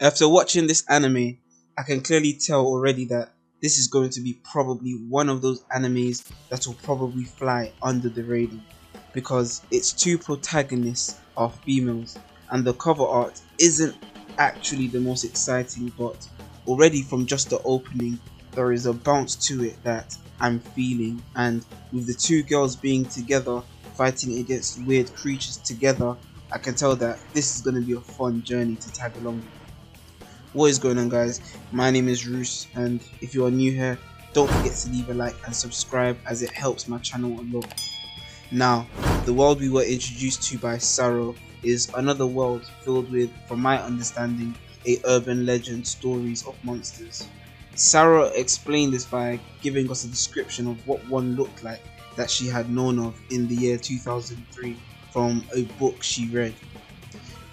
After watching this anime, I can clearly tell already that this is going to be probably one of those animes that will probably fly under the radar because its two protagonists are females and the cover art isn't actually the most exciting but already from just the opening there is a bounce to it that I'm feeling and with the two girls being together fighting against weird creatures together I can tell that this is going to be a fun journey to tag along with. What is going on guys? My name is Roos and if you are new here don't forget to leave a like and subscribe as it helps my channel a lot. Now, the world we were introduced to by Sorawo is another world filled with, from my understanding, a urban legend stories of monsters. Sarah explained this by giving us a description of what one looked like that she had known of in the year 2003 from a book she read.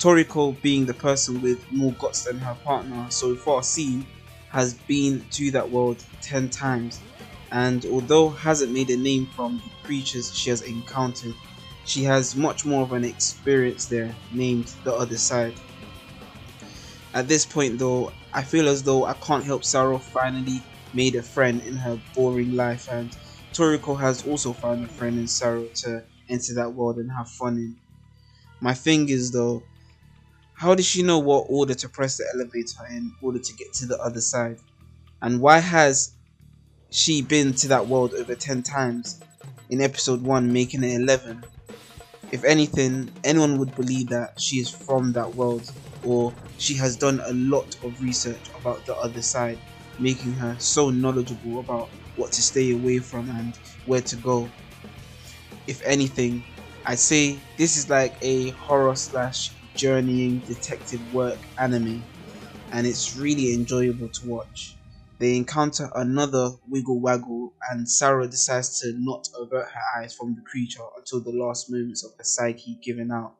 Toriko, being the person with more guts than her partner so far seen, has been to that world 10 times and although hasn't made a name from the creatures she has encountered, she has much more of an experience there named the other side. At this point though, I feel as though I can't help Sarah finally made a friend in her boring life and Toriko has also found a friend in Sarah to enter that world and have fun in. My thing is though, how does she know what order to press the elevator in order to get to the other side? And why has she been to that world over 10 times in episode 1 making it 11? If anything, anyone would believe that she is from that world or she has done a lot of research about the other side, making her so knowledgeable about what to stay away from and where to go. If anything, I'd say this is like a horror slash journeying detective work anime and it's really enjoyable to watch. They encounter another Wiggle Waggle and Sarah decides to not avert her eyes from the creature until the last moments of her psyche giving out,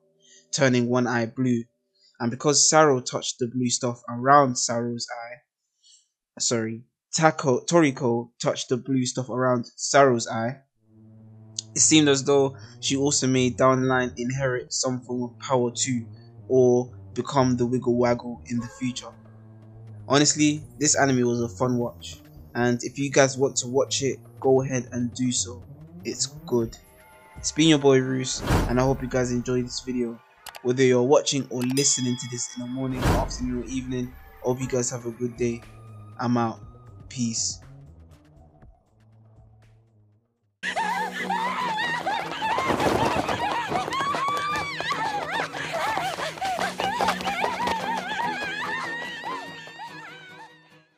turning one eye blue. And because Sarah touched the blue stuff around Sarah's eye, sorry, Tako, Toriko touched the blue stuff around Sarah's eye, it seemed as though she also made Downline inherit some form of power too, or become the Wiggle Waggle in the future. Honestly, this anime was a fun watch, and if you guys want to watch it, go ahead and do so. It's good. It's been your boy Roos, and I hope you guys enjoyed this video. Whether you're watching or listening to this in the morning, afternoon, or evening, I hope you guys have a good day. I'm out. Peace.